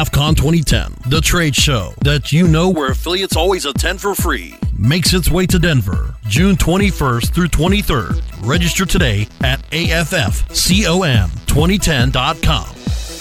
AFCON 2010, the trade show that you know where affiliates always attend for free, makes its way to Denver June 21st through 23rd. Register today at AFFCOM2010.com.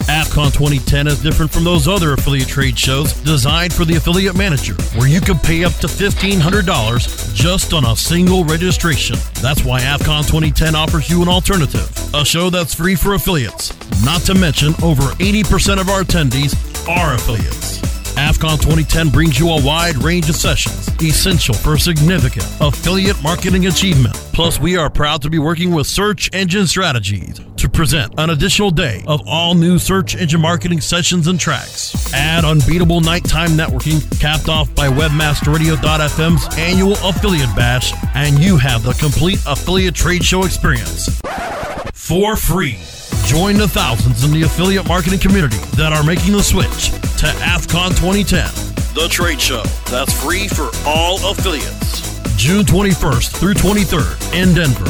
AFCON 2010 is different from those other affiliate trade shows designed for the affiliate manager, where you can pay up to $1,500 just on a single registration. That's why AFCON 2010 offers you an alternative, a show that's free for affiliates. Not to mention, over 80% of our attendees are affiliates. AFCON 2010 brings you a wide range of sessions essential for significant affiliate marketing achievement. Plus, we are proud to be working with Search Engine Strategies to present an additional day of all new search engine marketing sessions and tracks. Add unbeatable nighttime networking capped off by WebmasterRadio.fm's annual affiliate bash, and you have the complete affiliate trade show experience for free. Join the thousands in the affiliate marketing community that are making the switch to AFCON 2010, the trade show that's free for all affiliates. June 21st through 23rd in Denver.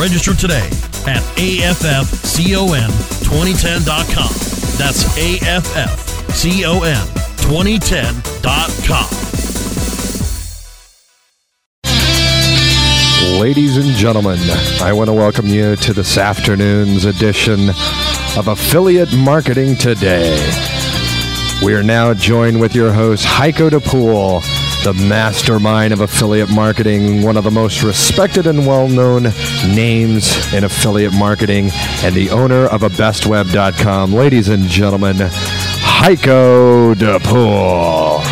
Register today at AFFCOM2010.com. That's AFFCOM2010.com. Ladies and gentlemen, I want to welcome you to this afternoon's edition of Affiliate Marketing Today. We are now joined with your host, Haiko de Poel, the mastermind of affiliate marketing, one of the most respected and well known names in affiliate marketing, and the owner of abestweb.com. Ladies and gentlemen, Heiko DePool.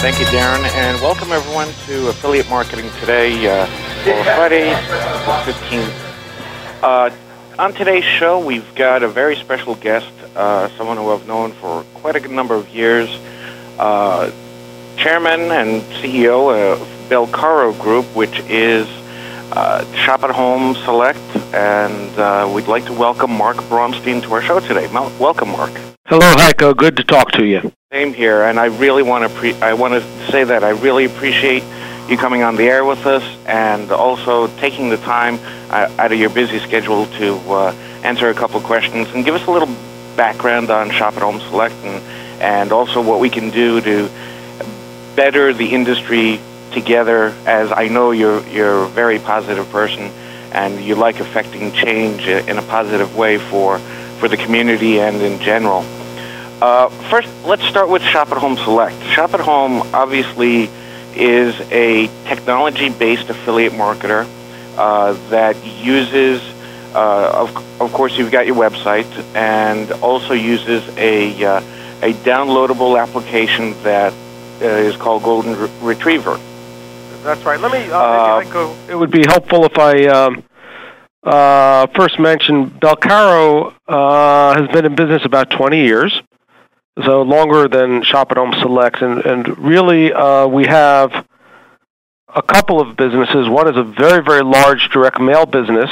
Thank you, Darren, and welcome everyone to Affiliate Marketing Today uh, for Friday, the 15th. Uh, on today's show, we've got a very special guest, uh, someone who I've known for quite a number of years, uh, chairman and CEO of Belcaro Group, which is uh, Shop at Home Select, and uh, we'd like to welcome Mark Braunstein to our show today. Mal- welcome, Mark. Hello, Haiko. Good to talk to you. Same here, and I really want to pre- I want to say that I really appreciate you coming on the air with us and also taking the time out of your busy schedule to uh, answer a couple questions and give us a little background on Shop at Home Select and, and also what we can do to better the industry together as I know you're, you're a very positive person and you like affecting change in a positive way for, for the community and in general. Uh, first, let's start with Shop at Home Select. Shop at Home obviously is a technology-based affiliate marketer uh, that uses, uh, of, of course, you've got your website, and also uses a, uh, a downloadable application that uh, is called Golden Re- Retriever. That's right. Let me, uh, maybe go. It would be helpful if I um, uh, first mention Belcaro has been in business about 20 years so longer than Shop at Home Select. And, and really, uh, we have a couple of businesses. One is a very, very large direct mail business,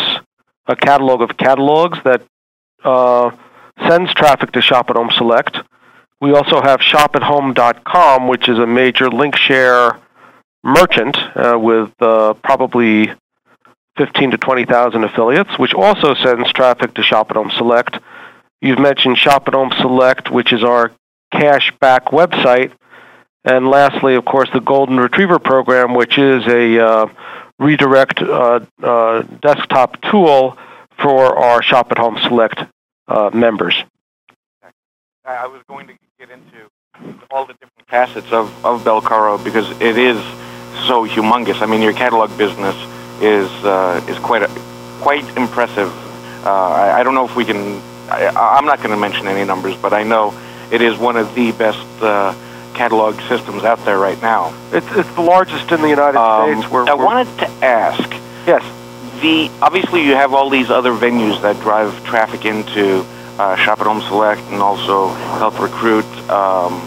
a catalog of catalogs that uh, sends traffic to Shop at Home Select. We also have shopathome.com, which is a major LinkShare merchant uh, with uh, probably 15 to 20,000 affiliates, which also sends traffic to Shop at Home Select. You've mentioned Shop at Home Select, which is our cashback website. And lastly, of course, the Golden Retriever program, which is a uh, redirect uh, uh, desktop tool for our Shop at Home Select uh, members. I was going to get into all the different facets of, of Belcaro because it is so humongous. I mean, your catalog business is uh, is quite a, quite impressive. Uh, I, I don't know if we can I, am not going to mention any numbers, but I know it is one of the best uh, catalog systems out there right now. It's, it's the largest in the United um, States. We're, I we're... wanted to ask. Yes. The obviously you have all these other venues that drive traffic into uh, Shop at Home Select and also help recruit um,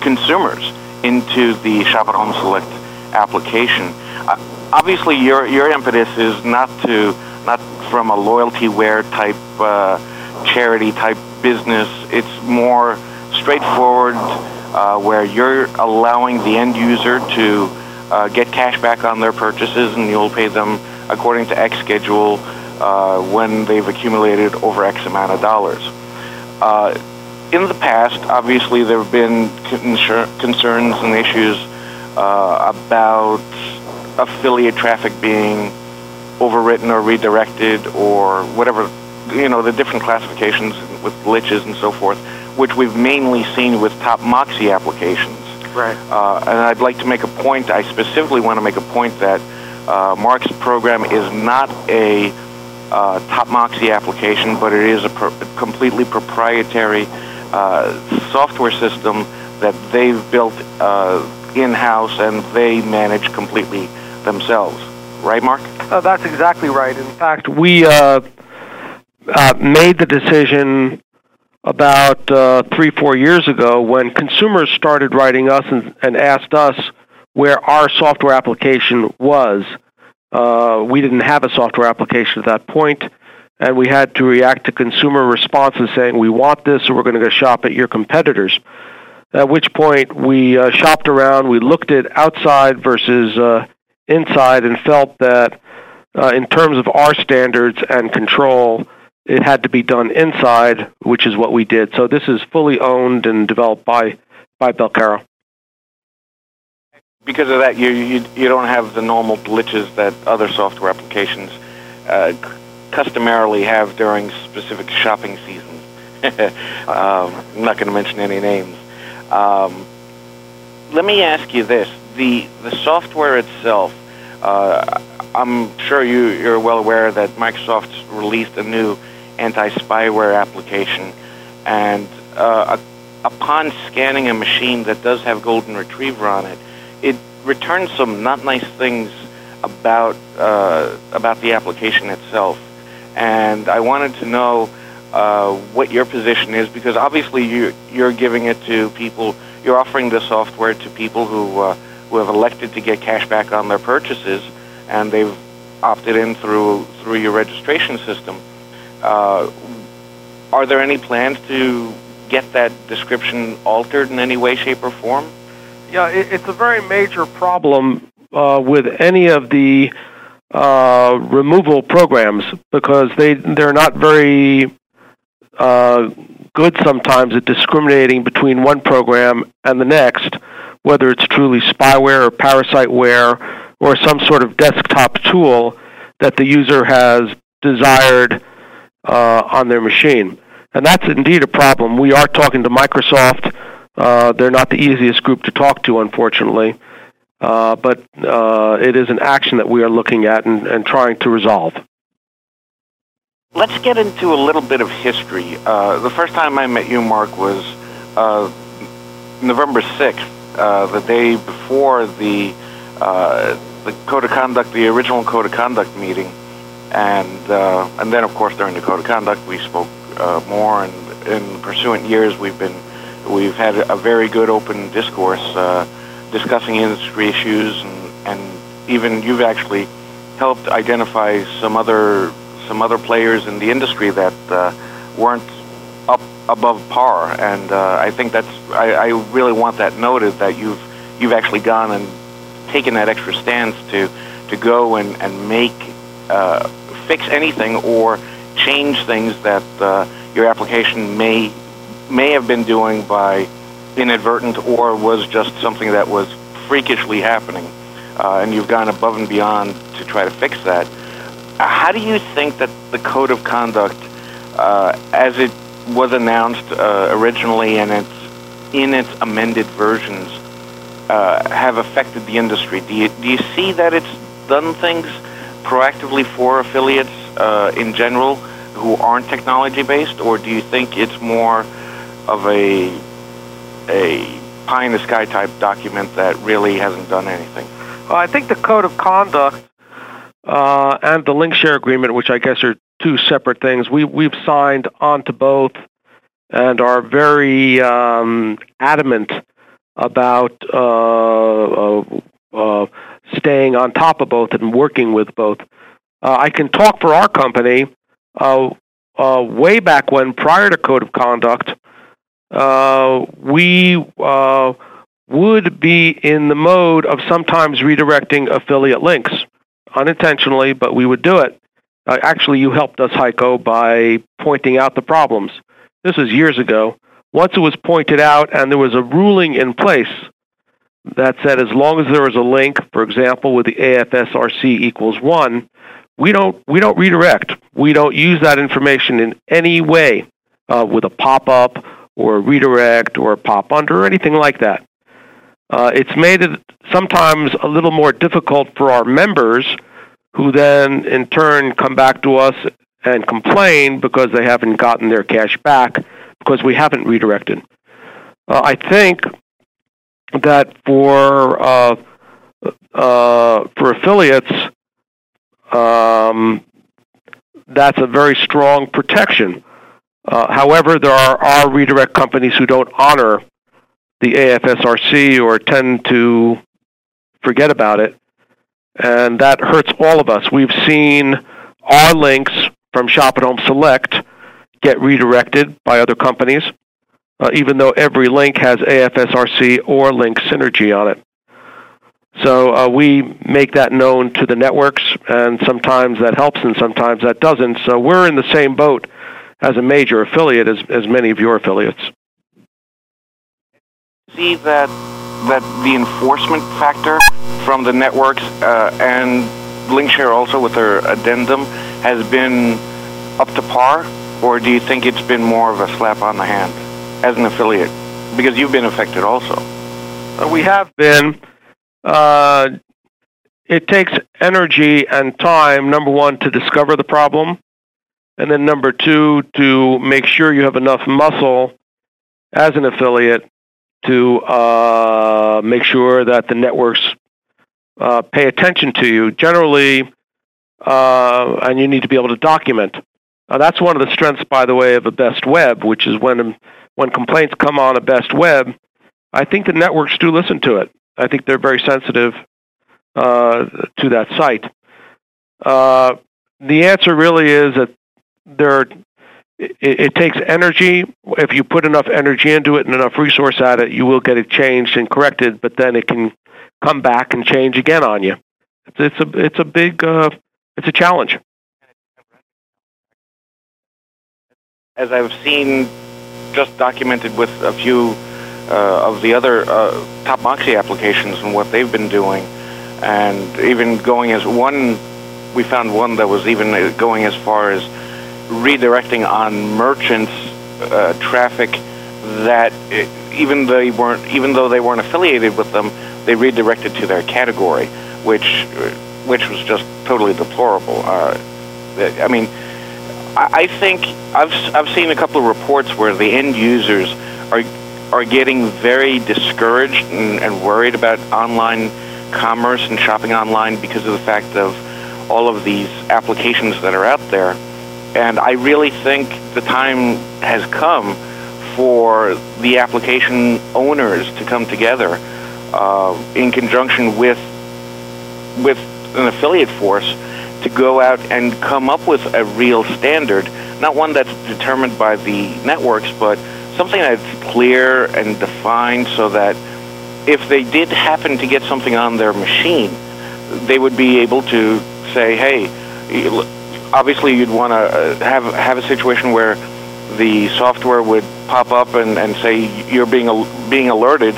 consumers into the Shop at Home Select application. Uh, obviously, your your impetus is not to not from a loyalty-wear type, uh, charity type business. It's more straightforward, uh, where you're allowing the end user to uh, get cash back on their purchases, and you'll pay them according to X schedule uh, when they've accumulated over X amount of dollars. Uh, in the past, obviously, there have been concerns and issues uh, about affiliate traffic being overwritten or redirected or whatever, you know, the different classifications with glitches and so forth, which we've mainly seen with top Moxie applications. Right. Uh, and I'd like to make a point, I specifically want to make a point that uh, Mark's program is not a uh, top Moxie application, but it is a pro- completely proprietary uh, software system that they've built uh, in-house and they manage completely themselves. Right, Mark? Uh, that's exactly right. In fact, we uh, uh, made the decision about uh, three, four years ago when consumers started writing us and, and asked us where our software application was. Uh, we didn't have a software application at that point, and we had to react to consumer responses saying, we want this or we're going to go shop at your competitors. At which point we uh, shopped around, we looked at outside versus inside, and felt that uh, in terms of our standards and control, it had to be done inside, which is what we did. So this is fully owned and developed by by Belcaro. Because of that, you you, you don't have the normal glitches that other software applications uh, customarily have during specific shopping seasons. um, I'm not going to mention any names. Um, let me ask you this: the the software itself. Uh, I'm sure you, you're well aware that Microsoft's released a new anti-spyware application, and uh, upon scanning a machine that does have Golden Retriever on it, it returns some not nice things about uh, about the application itself. And I wanted to know uh, what your position is because obviously you you're giving it to people. You're offering the software to people who uh, who have elected to get cash back on their purchases, and they've opted in through through your registration system. Uh, are there any plans to get that description altered in any way, shape, or form? Yeah, it, it's a very major problem uh, with any of the uh, removal programs because they they're not very uh, good sometimes at discriminating between one program and the next, whether it's truly spyware or parasiteware or some sort of desktop tool that the user has desired uh, on their machine. And that's indeed a problem. We are talking to Microsoft. Uh, they're not the easiest group to talk to, unfortunately. Uh, but uh, it is an action that we are looking at and, and, trying to resolve. Let's get into a little bit of history. Uh, the first time I met you, Mark, was uh, November 6th, uh, the day before the the code of conduct, the original code of conduct meeting, and uh, and then of course during the code of conduct we spoke uh, more, and in pursuant years we've been we've had a very good open discourse uh, discussing industry issues, and and even you've actually helped identify some other some other players in the industry that uh, weren't up above par, and uh, I think that's I, I really want that noted that you've you've actually gone and taken that extra stance to to go and and make uh, fix anything or change things that uh, your application may may have been doing by inadvertent or was just something that was freakishly happening, uh, and you've gone above and beyond to try to fix that. How do you think that the code of conduct, uh, as it was announced uh, originally and it's in its amended versions, uh, have affected the industry? Do you, do you see that it's done things proactively for affiliates uh, in general who aren't technology based, or do you think it's more of a a pie in the sky type document that really hasn't done anything? Well, I think the code of conduct uh, and the LinkShare agreement, which I guess are two separate things, we we've signed onto both and are very um, adamant about uh, uh, uh, staying on top of both and working with both. Uh, I can talk for our company. Uh, way back when, prior to Code of Conduct, we would be in the mode of sometimes redirecting affiliate links unintentionally, but we would do it. Uh, actually, you helped us, Haiko, by pointing out the problems. this is years ago, once it was pointed out and there was a ruling in place that said as long as there is a link, for example, with the AFSRC equals one, we don't we don't redirect. We don't use that information in any way uh, with a pop up or a redirect or a pop under or anything like that. Uh, it's made it sometimes a little more difficult for our members, who then in turn come back to us and complain because they haven't gotten their cash back because we haven't redirected. Uh, I think that for uh, uh, for affiliates, um, that's a very strong protection. Uh, however, there are, are redirect companies who don't honor the AFSRC or tend to forget about it, and that hurts all of us. We've seen our links from Shop at Home Select get redirected by other companies uh, even though every link has AFSRC or LinkSynergy on it. So uh, we make that known to the networks, and sometimes that helps and sometimes that doesn't. So we're in the same boat as a major affiliate as, as many of your affiliates. See that that the enforcement factor from the networks uh, and Linkshare also with their addendum has been up to par, or do you think it's been more of a slap on the hand? as an affiliate? Because you've been affected also. Uh, we have been. Uh, it takes energy and time, number one, to discover the problem, and then number two, to make sure you have enough muscle as an affiliate to uh, make sure that the networks uh, pay attention to you. Generally, uh, and you need to be able to document. That's one of the strengths, by the way, of ABestWeb, which is when when complaints come on ABestWeb, I think the networks do listen to it. I think they're very sensitive uh, to that site. Uh, the answer really is that there, it, it, takes energy. If you put enough energy into it and enough resource at it, you will get it changed and corrected. But then it can come back and change again on you. It's, a it's a big uh, it's a challenge. As I've seen just documented with a few uh, of the other uh, top Moxie applications and what they've been doing, and even going as one, we found one that was even going as far as redirecting on merchants uh, traffic that it, even they weren't even though they weren't affiliated with them, they redirected to their category, which which was just totally deplorable. Uh, I mean I think I've I've seen a couple of reports where the end users are are getting very discouraged and, and worried about online commerce and shopping online because of the fact of all of these applications that are out there. And I really think the time has come for the application owners to come together uh, in conjunction with with an affiliate force to go out and come up with a real standard, not one that's determined by the networks, but something that's clear and defined so that if they did happen to get something on their machine, they would be able to say, hey, obviously you'd want to uh, have, have a situation where the software would pop up and, and say you're being, being alerted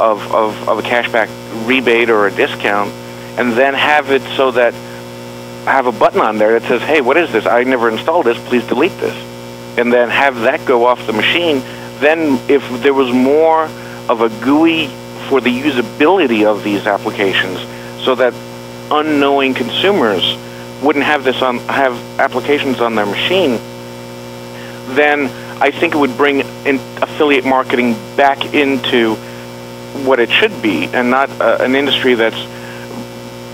of, of, of a cashback rebate or a discount, and then have it so that have a button on there that says, hey, what is this? I never installed this. Please delete this. And then have that go off the machine. Then if there was more of a GUI for the usability of these applications so that unknowing consumers wouldn't have this on have applications on their machine, then I think it would bring affiliate marketing back into what it should be, and not uh, an industry that's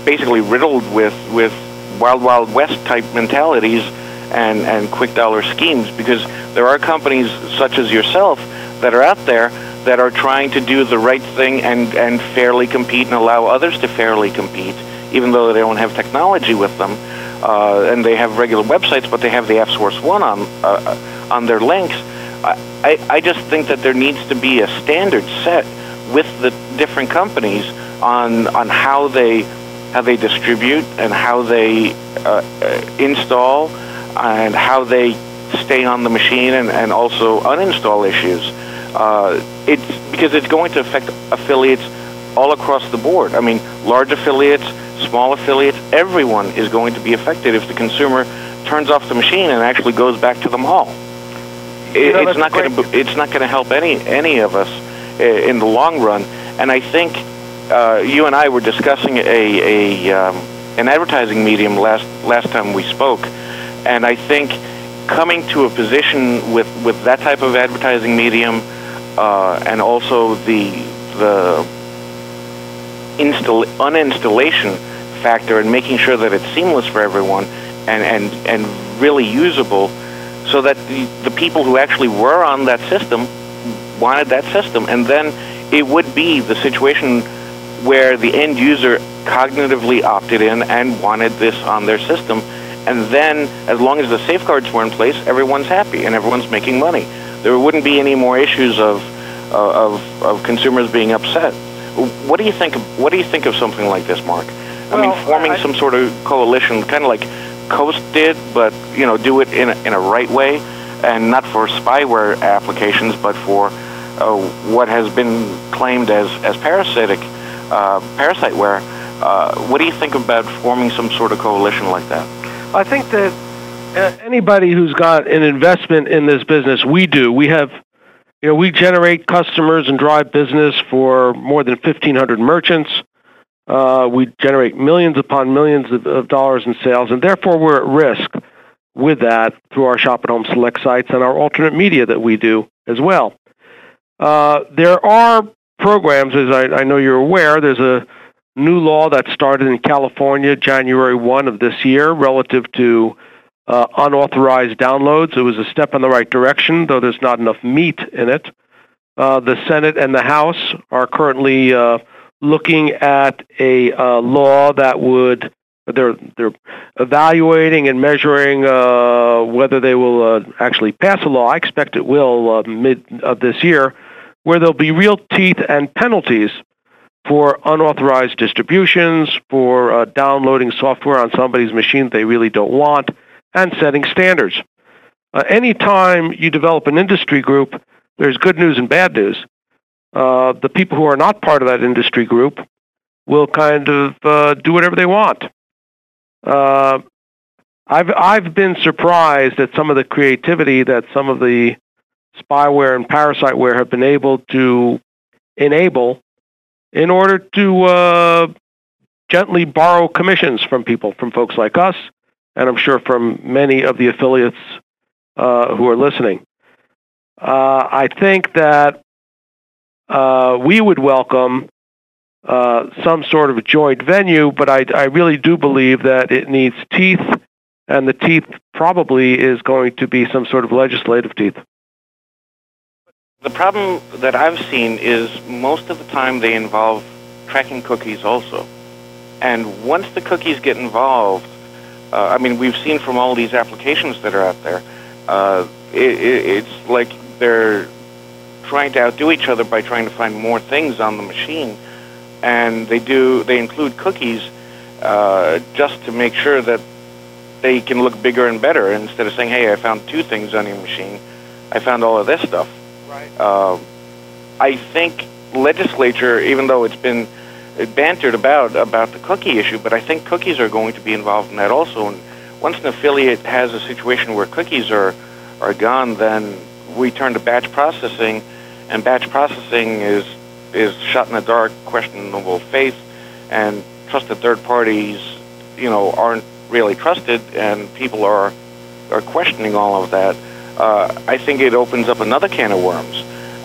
basically riddled with with wild, wild west type mentalities and, and quick dollar schemes because there are companies such as yourself that are out there that are trying to do the right thing and, and fairly compete and allow others to fairly compete, even though they don't have technology with them. Uh, and they have regular websites, but they have the AFSRC One on uh, on their links. I, I just think that there needs to be a standard set with the different companies on on how they how they distribute and how they uh, uh, install and how they stay on the machine and, and also uninstall issues. Uh, it's because it's going to affect affiliates all across the board. I mean, large affiliates, small affiliates, everyone is going to be affected if the consumer turns off the machine and actually goes back to the mall. It, know, it's not going to it's not going to help any any of us in the long run. And I think uh, you and I were discussing a, a um, an advertising medium last last time we spoke, and I think coming to a position with, with that type of advertising medium, uh, and also the the install uninstallation factor, and making sure that it's seamless for everyone, and and and really usable, so that the, the people who actually were on that system wanted that system, and then it would be the situation where the end user cognitively opted in and wanted this on their system. And then, as long as the safeguards were in place, everyone's happy and everyone's making money. There wouldn't be any more issues of, uh, of, of consumers being upset. What do you think? Of, what do you think of something like this, Mark? I well, mean, forming I, some sort of coalition, kind of like Coast did, but you know, do it in a, in a right way, and not for spyware applications, but for uh, what has been claimed as as parasitic uh, parasiteware. Uh, what do you think about forming some sort of coalition like that? I think that uh, anybody who's got an investment in this business, we do. We have, you know, we generate customers and drive business for more than 1,500 merchants. Uh, we generate millions upon millions of, of, dollars in sales, and therefore we're at risk with that through our Shop at Home Select sites and our alternate media that we do as well. Uh, there are programs, as I, I know you're aware, there's a new law that started in California January 1 of this year relative to uh, unauthorized downloads. It was a step in the right direction, though there's not enough meat in it. Uh, the Senate and the House are currently uh, looking at a uh, law that would they're they're evaluating and measuring uh, whether they will uh, actually pass a law. I expect it will mid of this year, where there'll be real teeth and penalties for unauthorized distributions, for downloading software on somebody's machine they really don't want, and setting standards. Uh, anytime you develop an industry group, there's good news and bad news. Uh, the people who are not part of that industry group will kind of uh, do whatever they want. Uh, I've I've been surprised at some of the creativity that some of the spyware and parasiteware have been able to enable in order to uh, gently borrow commissions from people, from folks like us, and I'm sure from many of the affiliates uh, who are listening. Uh, I think that uh, we would welcome uh, some sort of joint venue, but I, I really do believe that it needs teeth, and the teeth probably is going to be some sort of legislative teeth. The problem that I've seen is most of the time they involve tracking cookies also. And once the cookies get involved, uh, I mean, we've seen from all these applications that are out there, uh, it, it, it's like they're trying to outdo each other by trying to find more things on the machine. And they do, they include cookies uh, just to make sure that they can look bigger and better. Instead of saying, hey, I found two things on your machine, I found all of this stuff. Right. Uh, I think legislature, even though it's been bantered about about the cookie issue, but I think cookies are going to be involved in that also. And once an affiliate has a situation where cookies are are gone, then we turn to batch processing, and batch processing is is shot in the dark, questionable faith, and trusted third parties, you know, aren't really trusted, and people are are questioning all of that uh, I think it opens up another can of worms.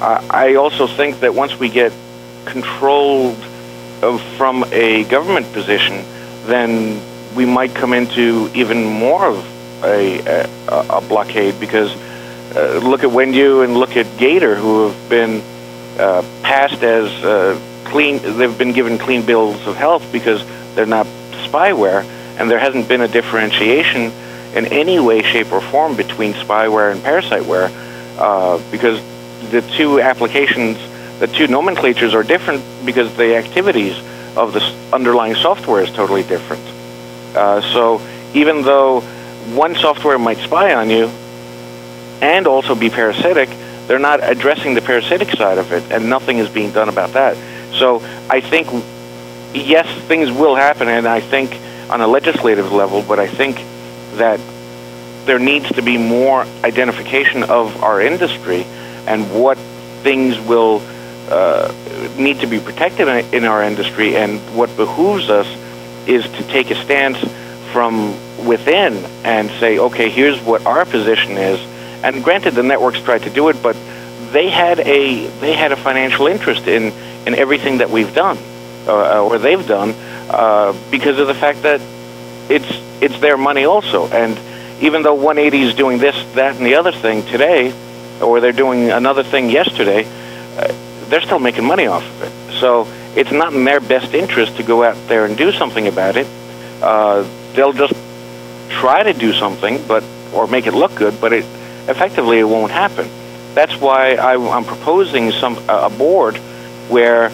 Uh, I also think that once we get controlled from a government position, then we might come into even more of a, a, a blockade because uh, look at WhenU and look at Gator, who have been uh, passed as uh, clean. They've been given clean bills of health because they're not spyware, and there hasn't been a differentiation in any way, shape, or form between spyware and parasiteware uh, because the two applications, the two nomenclatures are different because the activities of the underlying software is totally different. Uh, so even though one software might spy on you, and also be parasitic, they're not addressing the parasitic side of it, and nothing is being done about that. So I think, yes, things will happen, and I think on a legislative level, but I think that there needs to be more identification of our industry and what things will uh, need to be protected in our industry, and what behooves us is to take a stance from within and say, okay, here's what our position is. And granted, the networks tried to do it, but they had a they had a financial interest in in everything that we've done uh, or they've done uh, because of the fact that it's it's their money also. And even though 180 is doing this, that, and the other thing today, or they're doing another thing yesterday, uh, they're still making money off of it. So it's not in their best interest to go out there and do something about it. Uh, they'll just try to do something, but or make it look good, but it effectively it won't happen. That's why I, am proposing some a board where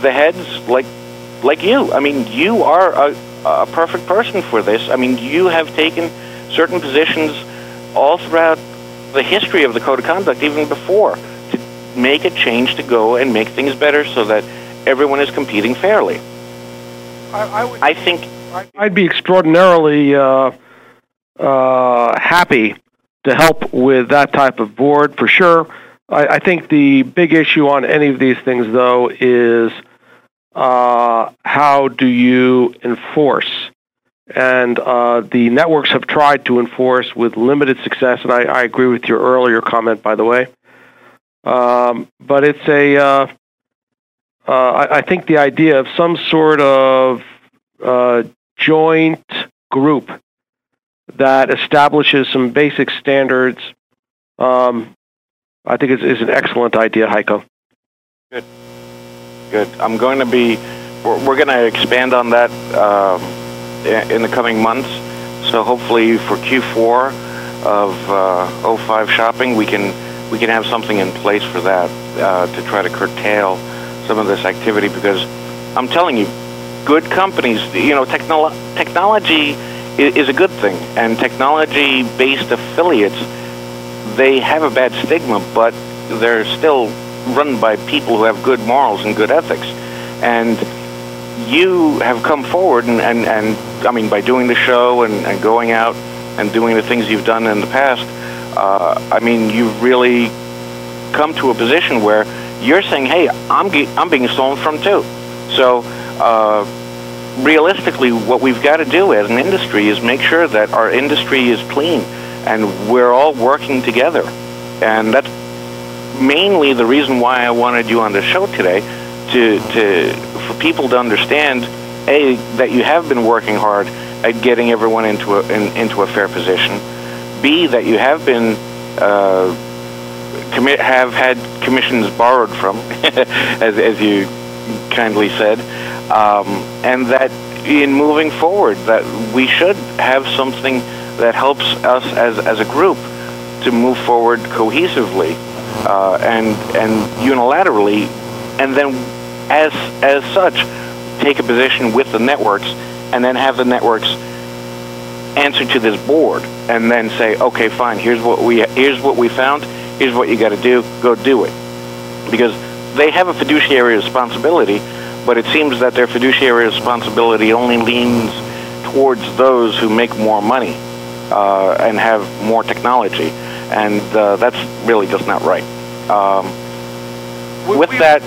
the heads like like you. I mean, you are a, a perfect person for this. I mean, you have taken certain positions all throughout the history of the code of conduct, even before, make a change to go and make things better so that everyone is competing fairly. I, I, would, I think I'd be extraordinarily uh, uh, happy to help with that type of board for sure. I, I think the big issue on any of these things, though, is uh, how do you enforce? And uh, the networks have tried to enforce with limited success, and I, I agree with your earlier comment, by the way. Um, but it's a, uh, uh I, I, think the idea of some sort of uh, joint group that establishes some basic standards. Um, I think is, is an excellent idea, Haiko. Good, good. I'm going to be. We're, we're going to expand on that um, in the coming months. So hopefully for Q4 of uh, 05 shopping, we can we can have something in place for that uh, to try to curtail some of this activity because I'm telling you, good companies, you know, technolo- technology is a good thing. And technology-based affiliates, they have a bad stigma, but they're still run by people who have good morals and good ethics. And you have come forward and, and, and I mean, by doing the show and, and going out and doing the things you've done in the past, uh, I mean, you've really come to a position where you're saying, hey, I'm, ge- I'm being stolen from too. So, uh, realistically, what we've got to do as an industry is make sure that our industry is clean and we're all working together. And that's mainly the reason why I wanted you on the show today, to, to for people to understand, a that you have been working hard at getting everyone into a in, into a fair position. B that you have been uh, commit have had commissions borrowed from, as as you kindly said, um, and that in moving forward, that we should have something that helps us as, as a group to move forward cohesively uh, and and unilaterally, and then as as such take a position with the networks, and then have the networks answer to this board, and then say, okay, fine, here's what we here's what we found, here's what you got to do, go do it, because they have a fiduciary responsibility but it seems that their fiduciary responsibility only leans towards those who make more money uh, and have more technology, and uh, that's really just not right. Um, with that,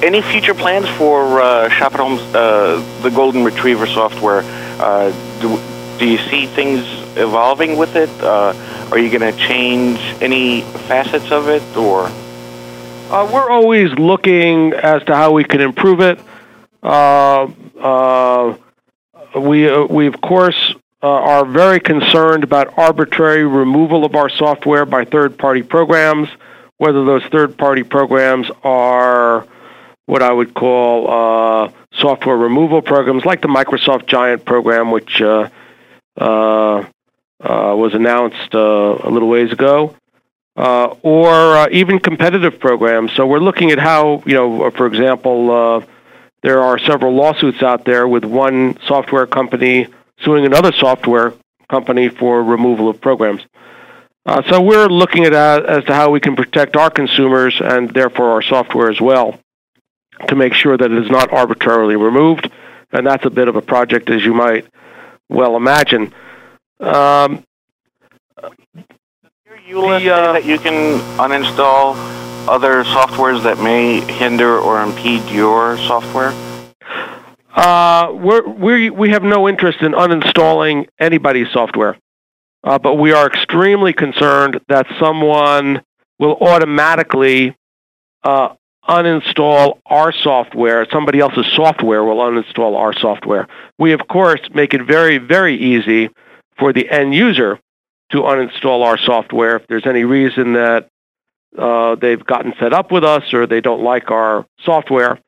any future plans for uh, Shop at Home's uh, the Golden Retriever software? Uh, do, do you see things evolving with it? Uh, are you going to change any facets of it, or? Uh, we're always looking as to how we can improve it. Uh, uh, we, uh, we, of course, uh, are very concerned about arbitrary removal of our software by third party programs, whether those third party programs are what I would call software removal programs, like the Microsoft Giant program, which was announced a little ways ago uh, or uh, even competitive programs. So we're looking at how, you know, for example, uh, there are several lawsuits out there with one software company suing another software company for removal of programs. Uh, so we're looking at uh, as to how we can protect our consumers and therefore our software as well to make sure that it is not arbitrarily removed. And that's a bit of a project, as you might well imagine. Um, you the, uh, that you can uninstall other softwares that may hinder or impede your software? Uh, we're, we we have no interest in uninstalling anybody's software, uh, but we are extremely concerned that someone will automatically uh, uninstall our software. Somebody else's software will uninstall our software. We, of course, make it very, very easy for the end user to uninstall our software if there's any reason that uh, they've gotten fed up with us or they don't like our software.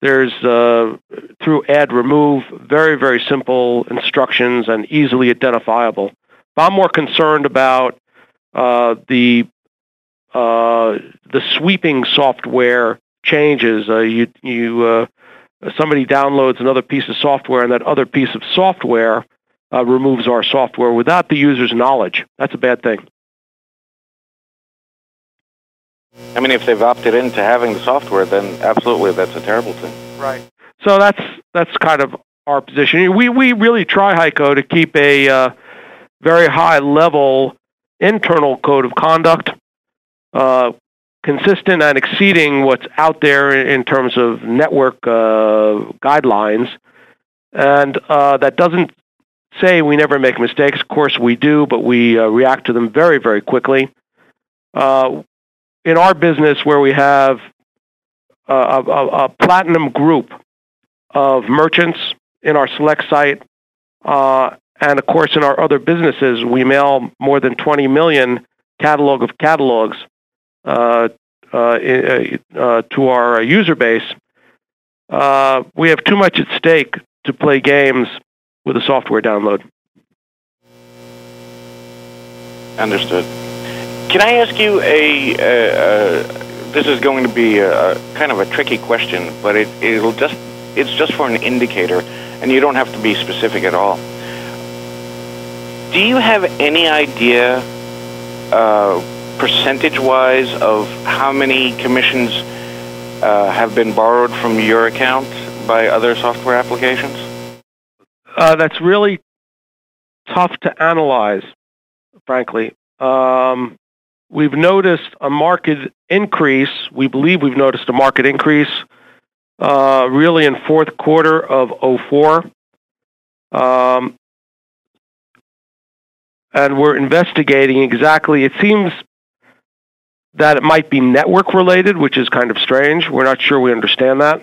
There's uh, through add remove very very simple instructions and easily identifiable. But I'm more concerned about uh, the uh, the sweeping software changes. Uh, you you uh, somebody downloads another piece of software and that other piece of software uh, removes our software without the user's knowledge. That's a bad thing. I mean, if they've opted into having the software, then absolutely, that's a terrible thing. Right. So that's that's kind of our position. We we really try Haiko to keep a uh, very high level internal code of conduct, uh, consistent and exceeding what's out there in terms of network uh, guidelines, and uh, that doesn't say we never make mistakes. Of course, we do, but we uh, react to them very very quickly. Uh, in our business where we have a, a, a platinum group of merchants in our select site, uh, and of course in our other businesses, we mail more than 20 million catalog of catalogs to our user base. Uh, we have too much at stake to play games with a software download. Understood. Can I ask you a? Uh, uh, this is going to be a, a, kind of a tricky question, but it, it'll just it's just for an indicator, and you don't have to be specific at all. Do you have any idea, uh, percentage-wise, of how many commissions uh, have been borrowed from your account by other software applications? Uh, that's really tough to analyze, frankly. Um, We've noticed a market increase. We believe we've noticed a market increase uh, really in fourth quarter of 04. Um, and we're investigating exactly. It seems that it might be network related, which is kind of strange. We're not sure we understand that.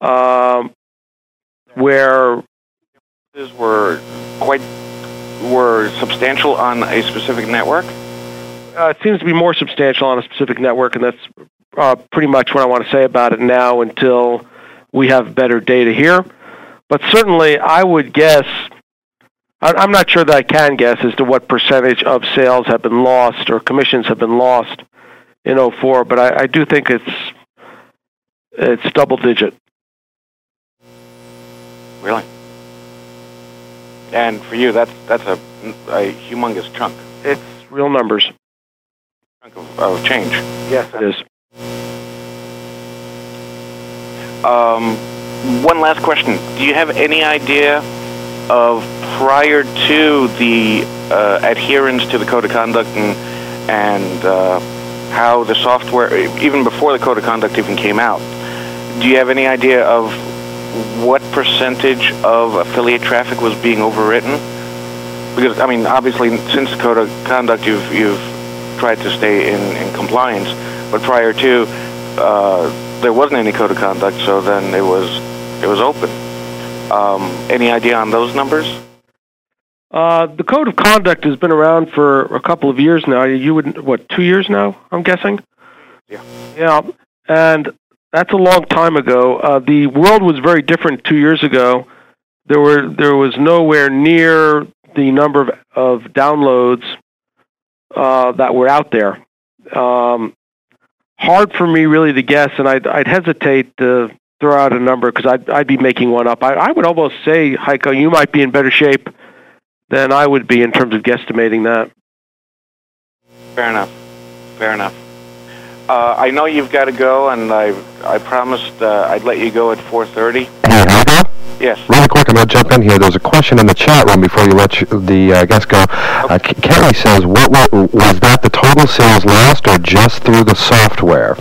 Um, where were quite were substantial on a specific network uh, it seems to be more substantial on a specific network, and that's uh, pretty much what I want to say about it now until we have better data here. But certainly, I would guess, I'm not sure that I can guess as to what percentage of sales have been lost or commissions have been lost in 04, but I, I do think it's it's double digit. Really? And for you, that's that's a, a humongous chunk. It's real numbers of, of change. Yes, it is. Um, one last question. Do you have any idea of prior to the uh, adherence to the code of conduct and, and uh, how the software, even before the code of conduct even came out, do you have any idea of what percentage of affiliate traffic was being overwritten? Because I mean, obviously, since the code of conduct, you've you've tried to stay in, in compliance. But prior to, uh, there wasn't any code of conduct, so then it was it was open. Um, any idea on those numbers? Uh, the code of conduct has been around for a couple of years now. You would what two years now? I'm guessing. Yeah. Yeah, and that's a long time ago. Uh, the world was very different two years ago. There were there was nowhere near the number of, of downloads uh, that were out there. Um, hard for me really to guess, and I'd, I'd hesitate to throw out a number because I'd, I'd be making one up. I, I would almost say, Haiko, you might be in better shape than I would be in terms of guesstimating that. Fair enough. Fair enough. Uh, I know you've got to go, and I I promised uh, I'd let you go at 4:30. Hey, Haiko? Yes. Really quick, I'm going to jump in here. There's a question in the chat room before you let you, the uh, guest go. Uh, K- Kelly says, what, what was that the total sales lost or just through the software?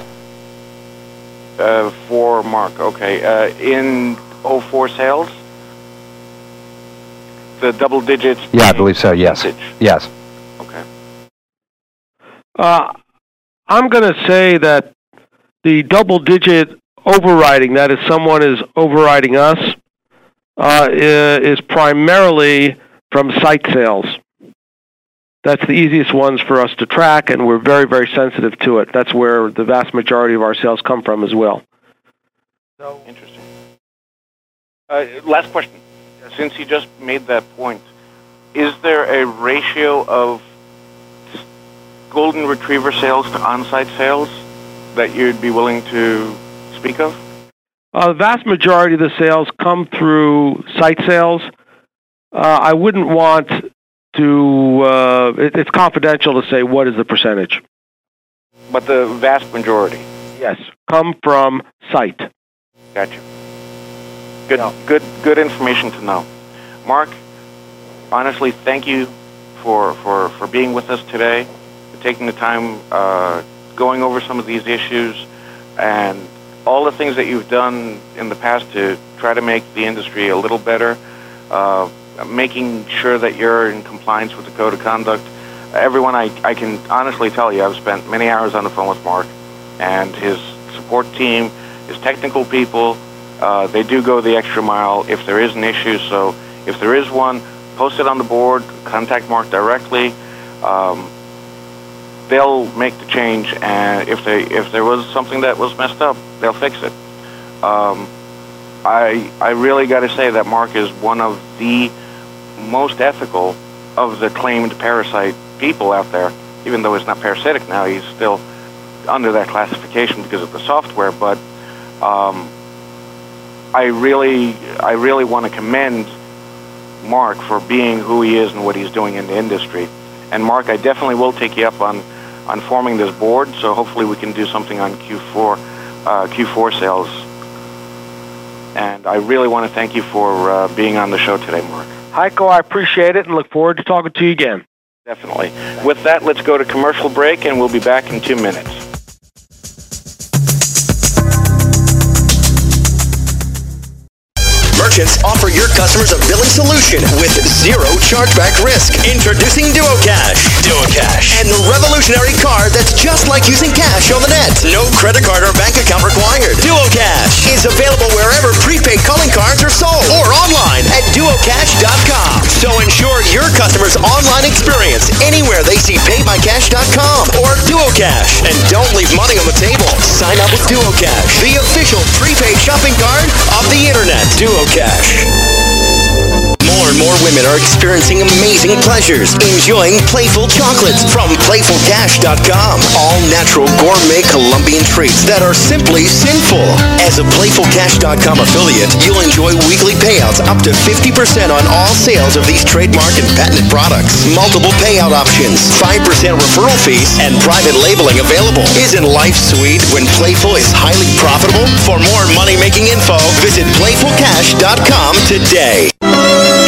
Uh, for Mark. Okay. Uh, in 04 sales, the double digits. Yeah, I believe so, yes. percentage. Yes. Okay. Uh, I'm going to say that the double-digit overriding, that is, someone is overriding us, uh, is primarily from site sales. That's the easiest ones for us to track, and we're very, very sensitive to it. That's where the vast majority of our sales come from as well. So Interesting. Uh, last question. Since you just made that point, is there a ratio of golden retriever sales to on-site sales that you'd be willing to speak of? Uh, the vast majority of the sales come through site sales. Uh, I wouldn't want to, uh, it, it's confidential to say what is the percentage. But the vast majority. Yes, come from site. Gotcha. Good, good, good information to know. Mark, honestly, thank you for, for, for being with us today, for taking the time, uh, going over some of these issues, and all the things that you've done in the past to try to make the industry a little better, uh, making sure that you're in compliance with the code of conduct. Everyone, I, I can honestly tell you, I've spent many hours on the phone with Mark and his support team, his technical people. Uh, they do go the extra mile if there is an issue. So if there is one, post it on the board, contact Mark directly. Um, they'll make the change, and if they if there was something that was messed up, they'll fix it. Um, I I really got to say that Mark is one of the most ethical of the claimed parasite people out there. Even though he's not parasitic now, he's still under that classification because of the software. But um, I really I really want to commend Mark for being who he is and what he's doing in the industry. And Mark, I definitely will take you up on on forming this board. So hopefully we can do something on Q4 uh, Q4 sales. And I really want to thank you for uh, being on the show today, Mark. Haiko, I appreciate it and look forward to talking to you again. Definitely. With that, let's go to commercial break, and we'll be back in two minutes. Merchants offer your customers a billing solution with zero chargeback risk. Introducing DuoCash. DuoCash. And the revolutionary card that's just like using cash on the net. No credit card or bank account required. DuoCash is available wherever prepaid calling cards are sold or online at duocash.com. So ensure your customers' online experience anywhere they see paybycash.com or DuoCash. And don't leave money on the table. Sign up with DuoCash, the official prepaid shopping card of the internet. DuoCash. More and more women are experiencing amazing pleasures, enjoying playful chocolates from PlayfulCash.com. All natural gourmet Colombian treats that are simply sinful. As a PlayfulCash.com affiliate, you'll enjoy weekly payouts up to 50% on all sales of these trademark and patented products. Multiple payout options, 5% referral fees, and private labeling available. Isn't life sweet when Playful is highly profitable? For more money-making info, visit PlayfulCash.com today.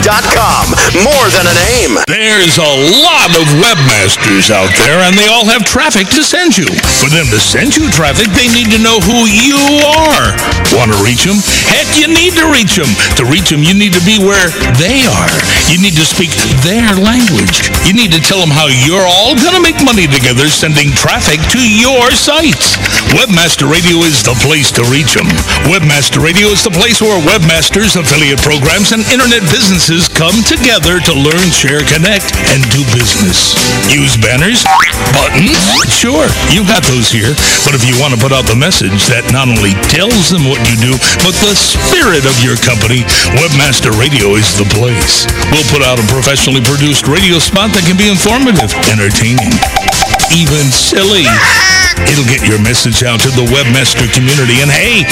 dot com. More than a name. There's a lot of webmasters out there, and they all have traffic to send you. For them to send you traffic, they need to know who you are. Want to reach them? Heck, you need to reach them. To reach them, you need to be where they are. You need to speak their language. You need to tell them how you're all going to make money together sending traffic to your sites. Webmaster Radio is the place to reach them. Webmaster Radio is the place where webmasters, affiliate programs, and internet businesses come together to learn, share, connect, and do business. Use banners, buttons, sure, you got those here. But if you want to put out the message that not only tells them what you do, but the spirit of your company, Webmaster Radio is the place. We'll put out a professionally produced radio spot that can be informative, entertaining, even silly. It'll get your message out to the Webmaster community, and hey,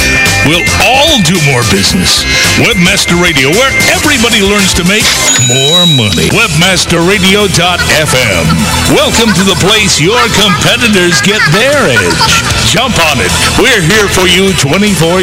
we'll all do more business. Webmaster Radio, where everybody learns to make more money. Webmasterradio.fm. Welcome to the place your competitors get their edge. Jump on it. We're here for you 24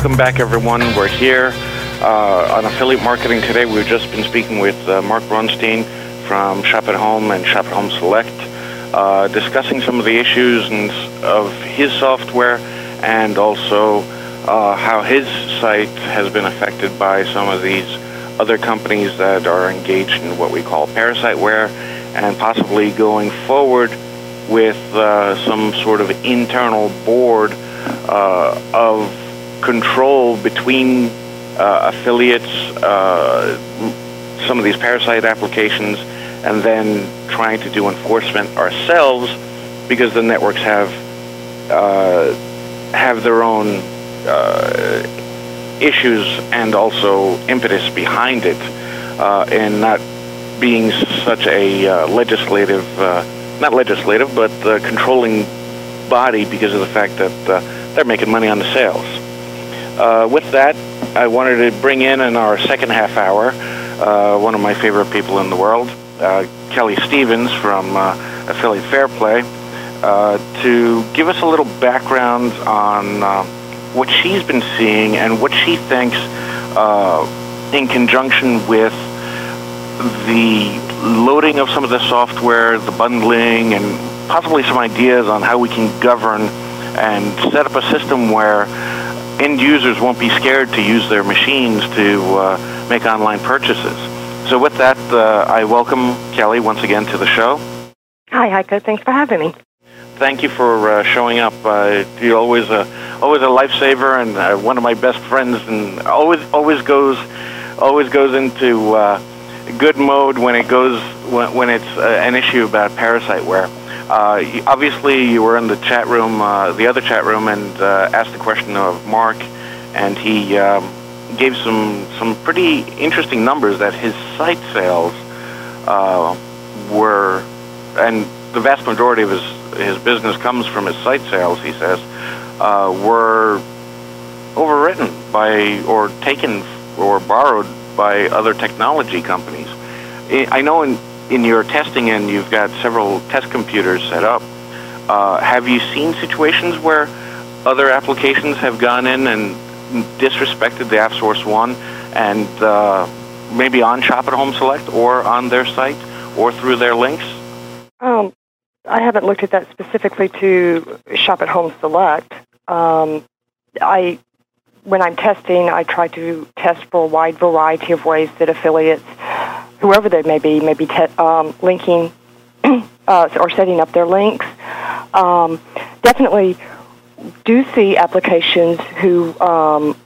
Welcome back, everyone. We're here uh, on affiliate marketing today. We've just been speaking with uh, Mark Braunstein from Shop at Home and Shop at Home Select, uh, discussing some of the issues and, of his software and also uh, how his site has been affected by some of these other companies that are engaged in what we call parasiteware and possibly going forward with uh, some sort of internal board uh, of control between uh, affiliates, uh, some of these parasite applications, and then trying to do enforcement ourselves because the networks have uh, have their own uh, issues and also impetus behind it, uh, and not being such a uh, legislative, not legislative, but controlling body because of the fact that they're making money on the sales. Uh, with that, I wanted to bring in in our second half hour uh, one of my favorite people in the world, uh, Kelly Stevens from uh, Affiliate Fairplay, uh, to give us a little background on uh, what she's been seeing and what she thinks in conjunction with the loading of some of the software, the bundling, and possibly some ideas on how we can govern and set up a system where end users won't be scared to use their machines to uh, make online purchases. So with that, uh, I welcome Kelly once again to the show. Hi, Haiko. Thanks for having me. Thank you for uh, showing up. Uh, you're always a always a lifesaver and uh, one of my best friends, and always always goes always goes into uh, good mode when it goes when, when it's an issue about parasite parasiteware. Uh, obviously, you were in the chat room, uh, the other chat room, and uh, asked the question of Mark, and he um, gave some some pretty interesting numbers that his site sales uh, were, and the vast majority of his his business comes from his site sales. He says uh, were overwritten by or taken or borrowed by other technology companies. I know in in your testing and you've got several test computers set up. Uh, have you seen situations where other applications have gone in and disrespected the AFSRC One and uh, maybe on Shop at Home Select or on their site or through their links? Um, I haven't looked at that specifically to Shop at Home Select. Um, I, when I'm testing, I try to test for a wide variety of ways that affiliates whoever they may be, may be te- um, linking uh, or setting up their links. Um, definitely do see applications who um,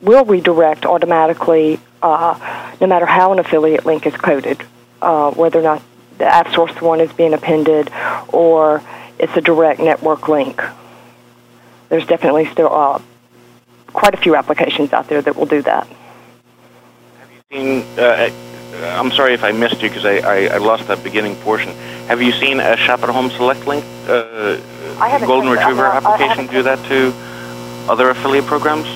will redirect automatically uh, no matter how an affiliate link is coded, uh, whether or not the AFSRC one is being appended or it's a direct network link. There's definitely still uh, quite a few applications out there that will do that. Seen uh, I'm sorry if I missed you because I, I, I, lost that beginning portion. Have you seen a Shop at Home Select link uh, Golden Retriever application do that to other affiliate programs?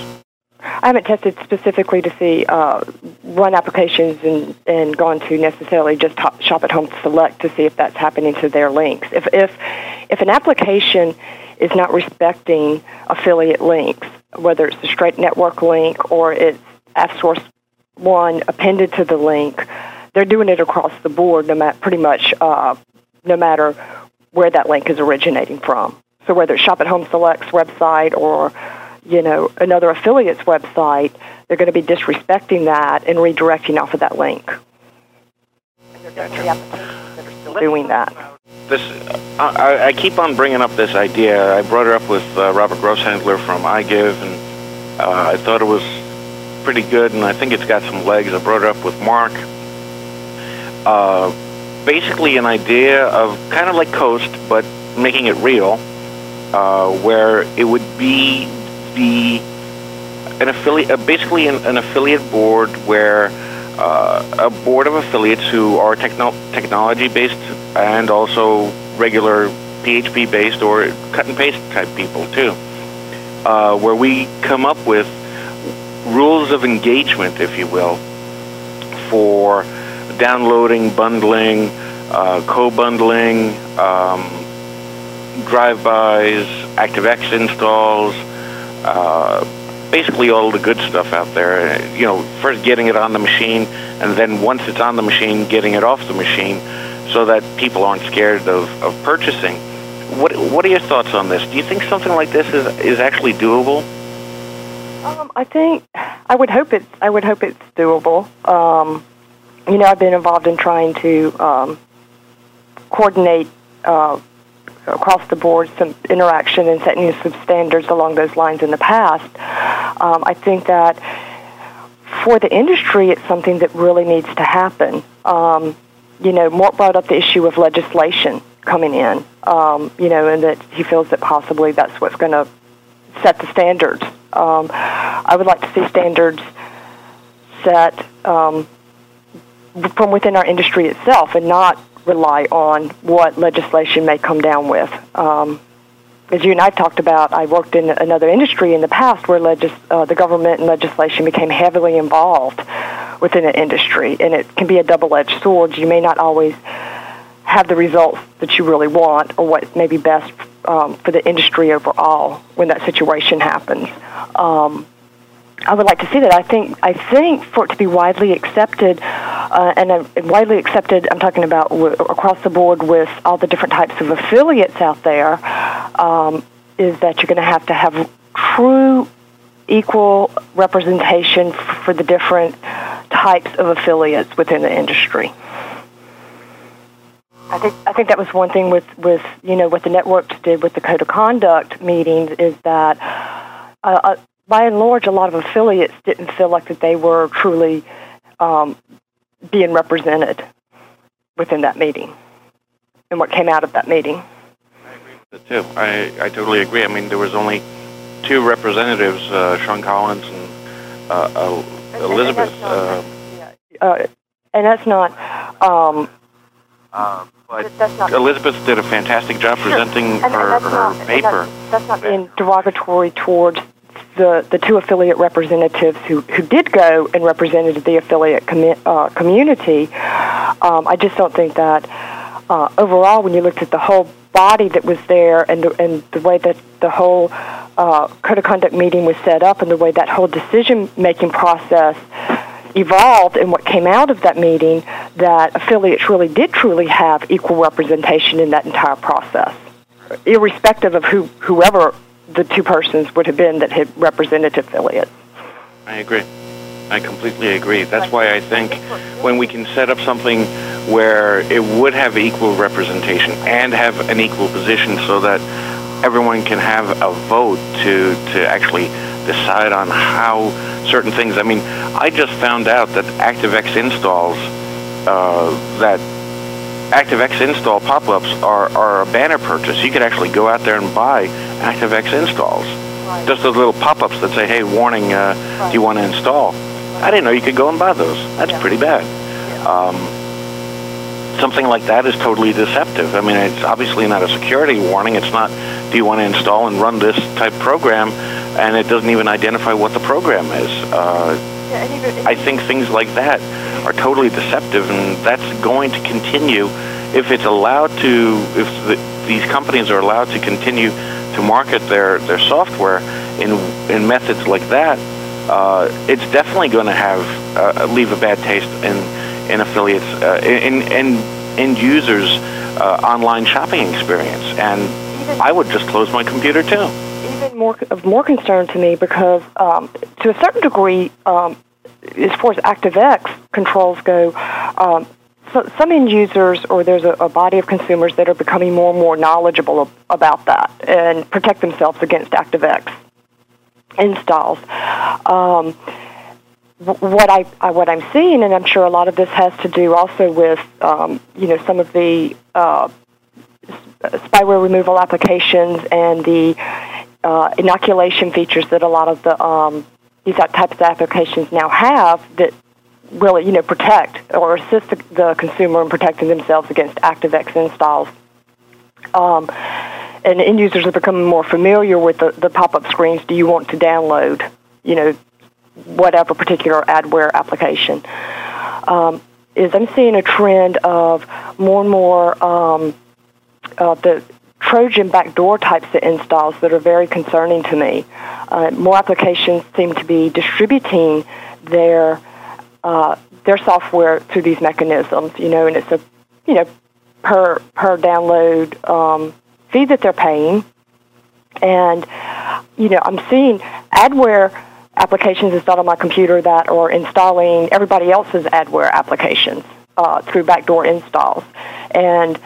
I haven't tested specifically to see uh, run applications and, and gone to necessarily just Shop at Home Select to see if that's happening to their links. If if if an application is not respecting affiliate links, whether it's a straight network link or it's AFSRC one appended to the link. They're doing it across the board, no matter pretty much uh, no matter where that link is originating from. So whether it's Shop at Home Select's website or you know, another affiliate's website, they're going to be disrespecting that and redirecting off of that link. Doing that. This, I, I, keep on bringing up this idea. I brought it up with uh, Robert Grosshandler from iGive, and uh, I thought it was pretty good, and I think it's got some legs. I brought it up with Mark. Uh, basically, an idea of kind of like Coast, but making it real, uh, where it would be the an affiliate, uh, basically an, an, affiliate board where uh, a board of affiliates who are techno- technology based and also regular PHP based or cut and paste type people too, uh, where we come up with rules of engagement, if you will, for downloading, bundling, uh, co-bundling, um, drive-bys, ActiveX installs, uh, basically all the good stuff out there. You know, first getting it on the machine, and then once it's on the machine, getting it off the machine, so that people aren't scared of, of purchasing. What What are your thoughts on this? Do you think something like this is is actually doable? Um, I think I would hope it's I would hope it's doable. Um, you know, I've been involved in trying to um, coordinate uh, across the board some interaction and setting some standards along those lines in the past. Um, I think that for the industry, it's something that really needs to happen. Um, you know, Mort brought up the issue of legislation coming in, um, you know, and that he feels that possibly that's what's going to set the standards. Um, I would like to see standards set um, from within our industry itself and not rely on what legislation may come down with. Um, as you and I talked about, I worked in another industry in the past where legis- uh, the government and legislation became heavily involved within an industry, and it can be a double-edged sword. You may not always have the results that you really want or what may be best um, for the industry overall when that situation happens. Um, I would like to see that. I think I think for it to be widely accepted, uh, and uh, widely accepted, I'm talking about w- across the board with all the different types of affiliates out there, um, is that you're going to have to have true equal representation f- for the different types of affiliates within the industry. I think I think that was one thing with, with you know what the networks did with the code of conduct meetings is that uh, uh by and large, a lot of affiliates didn't feel like that they were truly um, being represented within that meeting and what came out of that meeting. I agree with it too. I, I totally agree. I mean, there was only two representatives, uh, Shawn Collins and uh, uh, Elizabeth. And, uh. Uh, and that's not. Um, uh, but not, Elizabeth did a fantastic job sure. presenting and, her, and her not, paper. That's, that's, not being derogatory towards the, the two affiliate representatives who, who did go and represented the affiliate commi- uh, community, um, I just don't think that uh, overall, when you looked at the whole body that was there and the, and the way that the whole uh, code of conduct meeting was set up and the way that whole decision making process evolved and what came out of that meeting, that affiliates really did truly have equal representation in that entire process, irrespective of who whoever the two persons would have been that had represented affiliates. I agree. I completely agree. That's why I think when we can set up something where it would have equal representation and have an equal position so that everyone can have a vote to, to actually decide on how certain things. I mean, I just found out that ActiveX installs uh, that ActiveX install pop-ups are, are a banner purchase. You could actually go out there and buy ActiveX installs. Right. Just those little pop-ups that say, hey, warning, uh, right. do you want to install? Right. I didn't know you could go and buy those. That's yeah. pretty bad. Yeah. Um, something like that is totally deceptive. I mean, it's obviously not a security warning. It's not, do you want to install and run this type program? And it doesn't even identify what the program is. Uh, yeah, I think things like that are totally deceptive, and that's going to continue if it's allowed to, if the, these companies are allowed to continue to market their, their software in, in methods like that, uh, it's definitely going to have uh, leave a bad taste in, in affiliates, uh, in, in end users' uh, online shopping experience. And I would just close my computer too Even more of more concern to me because, um, to a certain degree, um, as far as ActiveX controls go, um, so some end users or there's a, a, body of consumers that are becoming more and more knowledgeable of, about that and protect themselves against ActiveX installs. Um, what I, I, what I'm seeing, and I'm sure a lot of this has to do also with um, you know some of the uh, spyware removal applications and the uh, inoculation features that a lot of the um, these types of applications now have that really you know protect or assist the, the consumer in protecting themselves against ActiveX installs. Um, and end users are becoming more familiar with the, the pop-up screens. Do you want to download, you know, whatever particular adware application? Um, is I'm seeing a trend of more and more um, uh, the Trojan backdoor types of installs that are very concerning to me. Uh, more applications seem to be distributing their uh, their software through these mechanisms, you know, and it's a you know per per download um, fee that they're paying, and you know I'm seeing adware applications installed on my computer that are installing everybody else's adware applications uh, through backdoor installs, and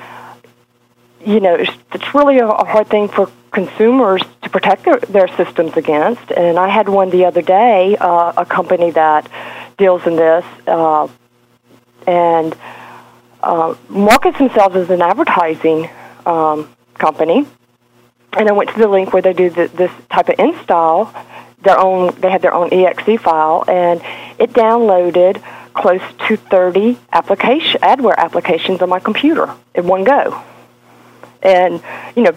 you know, it's, it's really a, a hard thing for consumers to protect their, their systems against. And I had one the other day, uh, a company that deals in this uh, and uh, markets themselves as an advertising um, company. And I went to the link where they do the, this type of install. Their own, they had their own exe file, and it downloaded close to 30 application adware applications on my computer in one go and you know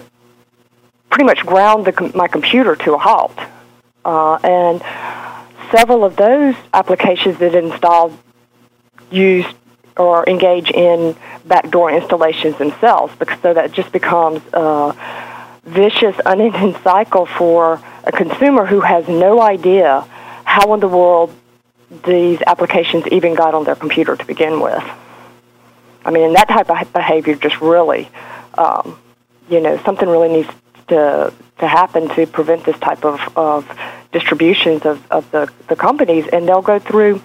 pretty much ground the, my computer to a halt. Uh, and several of those applications that installed use or engage in backdoor installations themselves, because so that just becomes a vicious, unending cycle for a consumer who has no idea how in the world these applications even got on their computer to begin with. I mean, and that type of behavior just really um, you know, something really needs to to happen to prevent this type of, of distributions of, of the, the companies, and they'll go through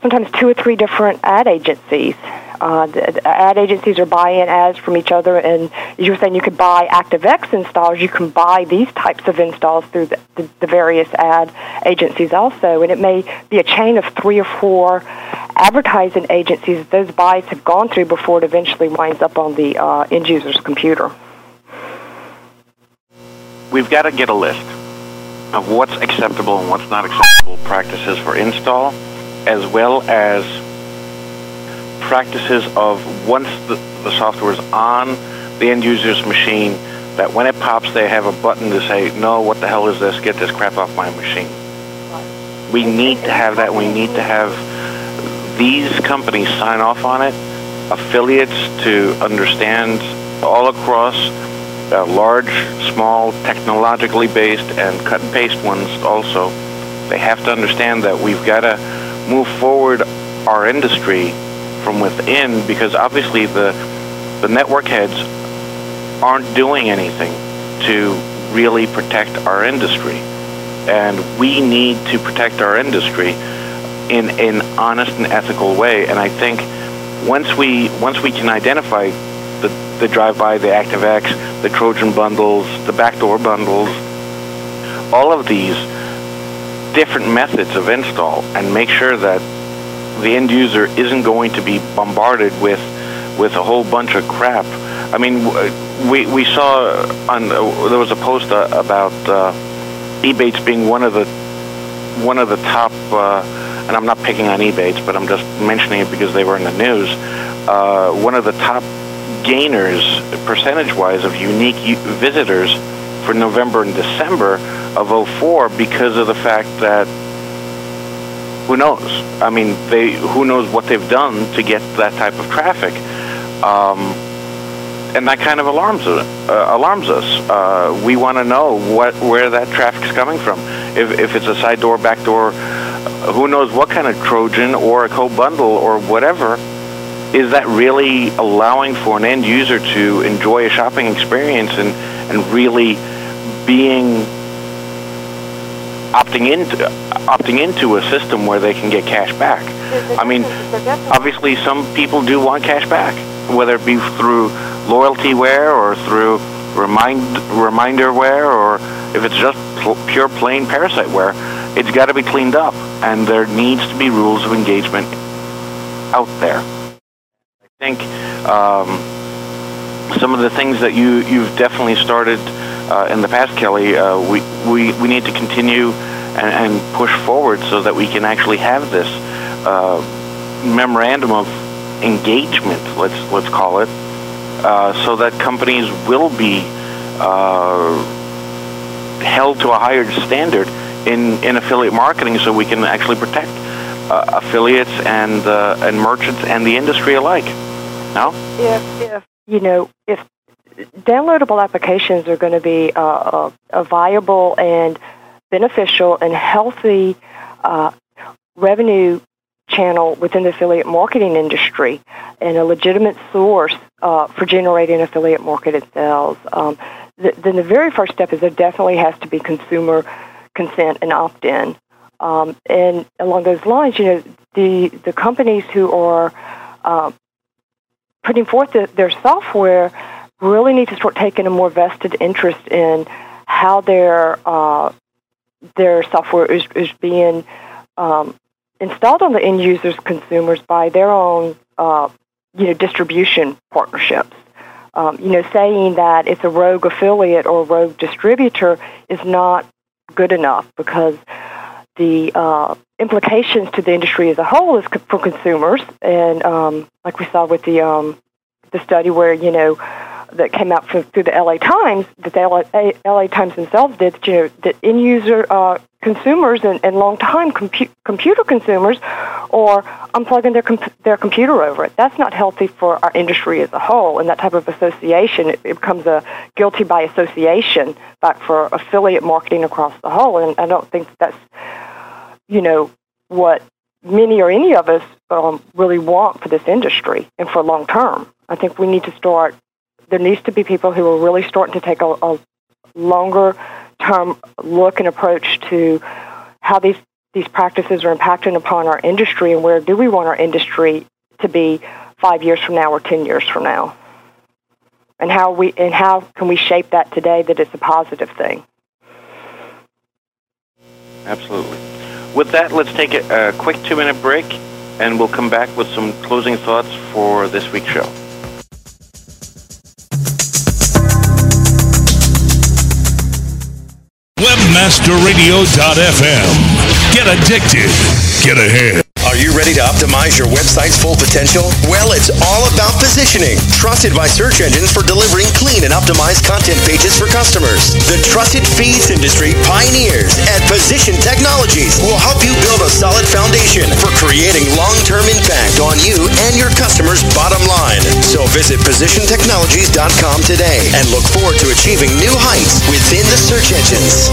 sometimes two or three different ad agencies. Uh, the, ad agencies are buying ads from each other, and you were saying, you could buy ActiveX installs. You can buy these types of installs through the, the, the various ad agencies also, and it may be a chain of three or four advertising agencies that those buys have gone through before it eventually winds up on the uh, end user's computer. We've got to get a list of what's acceptable and what's not acceptable practices for install, as well as practices of once the, the software is on the end user's machine, that when it pops, they have a button to say, no, what the hell is this? Get this crap off my machine. We need to have that. We need to have these companies sign off on it, affiliates to understand all across, uh, large, small, technologically based, and cut and paste ones also. They have to understand that we've got to move forward our industry from within because obviously the the network heads aren't doing anything to really protect our industry. And we need to protect our industry in an honest and ethical way. And I think once we once we can identify the the drive-by, the ActiveX, the Trojan bundles, the backdoor bundles, all of these different methods of install, and make sure that the end user isn't going to be bombarded with with a whole bunch of crap. I mean, we we saw on uh, there was a post uh, about uh, Ebates being one of the one of the top. Uh, and I'm not picking on Ebates, but I'm just mentioning it because they were in the news. One of the top gainers, percentage-wise, of unique visitors for November and December of 04 because of the fact that who knows? I mean, they who knows what they've done to get that type of traffic, um, and that kind of alarms uh, alarms us. Uh, we want to know what where that traffic's coming from. If if it's a side door, back door, who knows what kind of Trojan or a co-bundle or whatever, is that really allowing for an end user to enjoy a shopping experience and, and really being opting into opting into a system where they can get cash back. I mean, obviously, some people do want cash back, whether it be through loyalty wear or through remind reminder wear, or if it's just pure plain parasite wear. It's got to be cleaned up, and there needs to be rules of engagement out there. I think um, some of the things that you you've definitely started uh, in the past, Kelly, uh, we, we we need to continue and, and, push forward so that we can actually have this uh, memorandum of engagement. Let's let's call it, uh, so that companies will be uh, held to a higher standard in, in affiliate marketing, so we can actually protect uh, affiliates and and merchants and the industry alike. No. If if you know if downloadable applications are going to be a, a, a viable and beneficial and healthy uh, revenue channel within the affiliate marketing industry and a legitimate source uh, for generating affiliate marketed sales, um, th- then the very first step is there definitely has to be consumer consent and opt-in. Um, and along those lines, you know, the the companies who are uh, putting forth the, their software really need to start taking a more vested interest in how their uh, their software is, is being um, installed on the end users, consumers by their own uh, you know distribution partnerships. Um, you know, saying that it's a rogue affiliate or rogue distributor is not good enough because the uh, implications to the industry as a whole is for consumers, and um, like we saw with the um, the study where you know that came out through the LA Times that the LA, LA Times themselves did, you know, that end user uh, consumers and, and long time compu- computer consumers are unplugging their their computer over it. That's not healthy for our industry as a whole. And that type of association, it, it becomes a guilty by association back for affiliate marketing across the whole. And I don't think that's, you know, what many or any of us um, really want for this industry and for long term. I think we need to start there needs to be people who are really starting to take a, a longer term look and approach to how these these practices are impacting upon our industry and where do we want our industry to be five years from now or ten years from now? And how we and how can we shape that today that it's a positive thing? Absolutely. With that let's take a, a quick two minute break and we'll come back with some closing thoughts for this week's show WebmasterRadio.fm. Get addicted. Get ahead. Are you ready to optimize your website's full potential? Well, it's all about positioning. Trusted by search engines for delivering clean and optimized content pages for customers. The trusted feeds industry pioneers at Position Technologies will help you build a solid foundation for creating long-term impact on you and your customers' bottom line. So visit positiontechnologies.com today and look forward to achieving new heights within the search engines.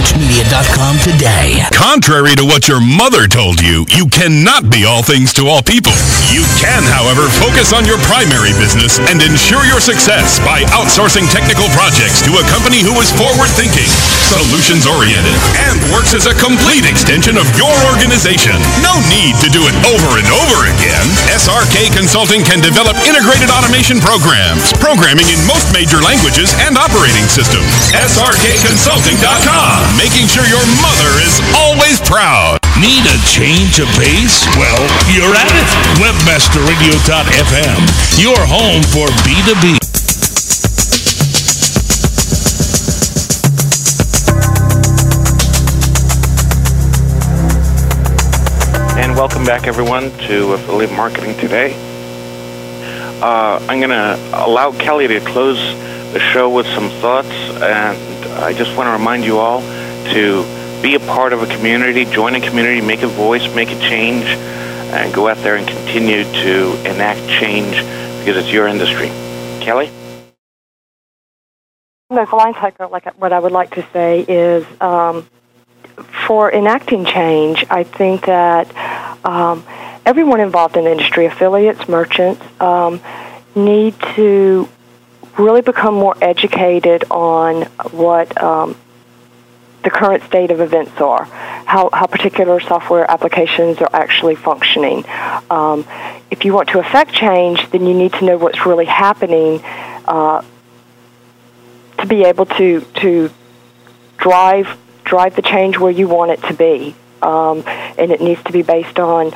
today. Contrary to what your mother told you, you cannot be all things to all people. You can, however, focus on your primary business and ensure your success by outsourcing technical projects to a company who is forward-thinking, solutions-oriented, and works as a complete extension of your organization. No need to do it over and over again. SRK Consulting can develop integrated automation programs, programming in most major languages and operating systems. SRKConsulting.com making sure your mother is always proud. Need a change of pace? Well, you're at it. Webmasterradio.fm, your home for B2B. And welcome back, everyone, to Affiliate Marketing Today. Uh, I'm going to allow Kelly to close the show with some thoughts, and I just want to remind you all to be a part of a community, join a community, make a voice, make a change, and go out there and continue to enact change because it's your industry. Kelly? Those lines, Haiko, like what I would like to say is um, for enacting change, I think that um, everyone involved in the industry, affiliates, merchants, um, need to really become more educated on what um, the current state of events are, how, how particular software applications are actually functioning. Um, if you want to affect change, then you need to know what's really happening uh, to be able to to drive drive the change where you want it to be. Um, and it needs to be based on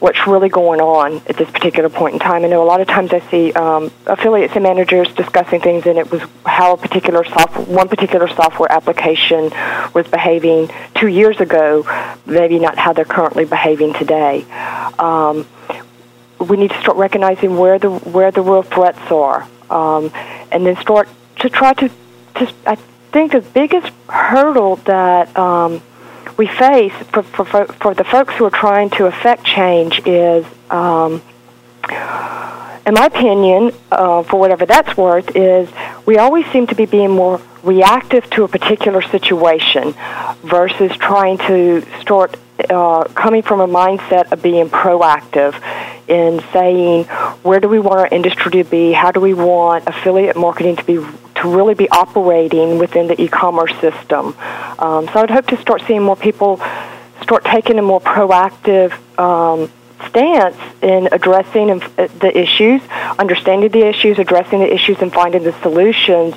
what's really going on at this particular point in time. I know a lot of times I see um, affiliates and managers discussing things, and it was how a particular software, one particular software application was behaving two years ago, maybe not how they're currently behaving today. Um, we need to start recognizing where the where the real threats are, um, and then start to try to to, I think the biggest hurdle that um, we face for, for, for the folks who are trying to affect change is, um, in my opinion, uh, for whatever that's worth, is we always seem to be being more reactive to a particular situation versus trying to start uh, coming from a mindset of being proactive in saying where do we want our industry to be, how do we want affiliate marketing to be to really be operating within the e-commerce system. Um, so I'd hope to start seeing more people start taking a more proactive um, stance in addressing uh, the issues, understanding the issues, addressing the issues, and finding the solutions,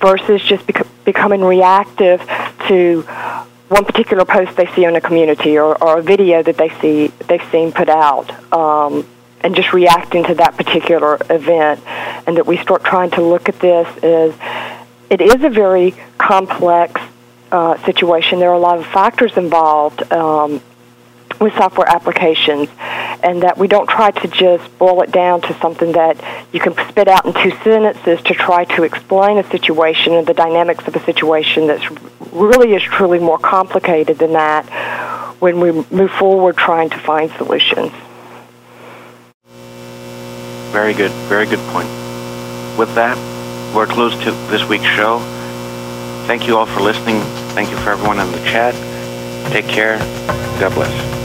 versus just bec- becoming reactive to one particular post they see in a community or, or a video that they see they've seen put out. Um, and just reacting to that particular event, and that we start trying to look at this is it is a very complex uh, situation. There are a lot of factors involved um, with software applications, and that we don't try to just boil it down to something that you can spit out in two sentences to try to explain a situation and the dynamics of a situation that's really is truly more complicated than that when we move forward trying to find solutions. Very good. Very good point. With that, we're close to this week's show. Thank you all for listening. Thank you for everyone in the chat. Take care. God bless.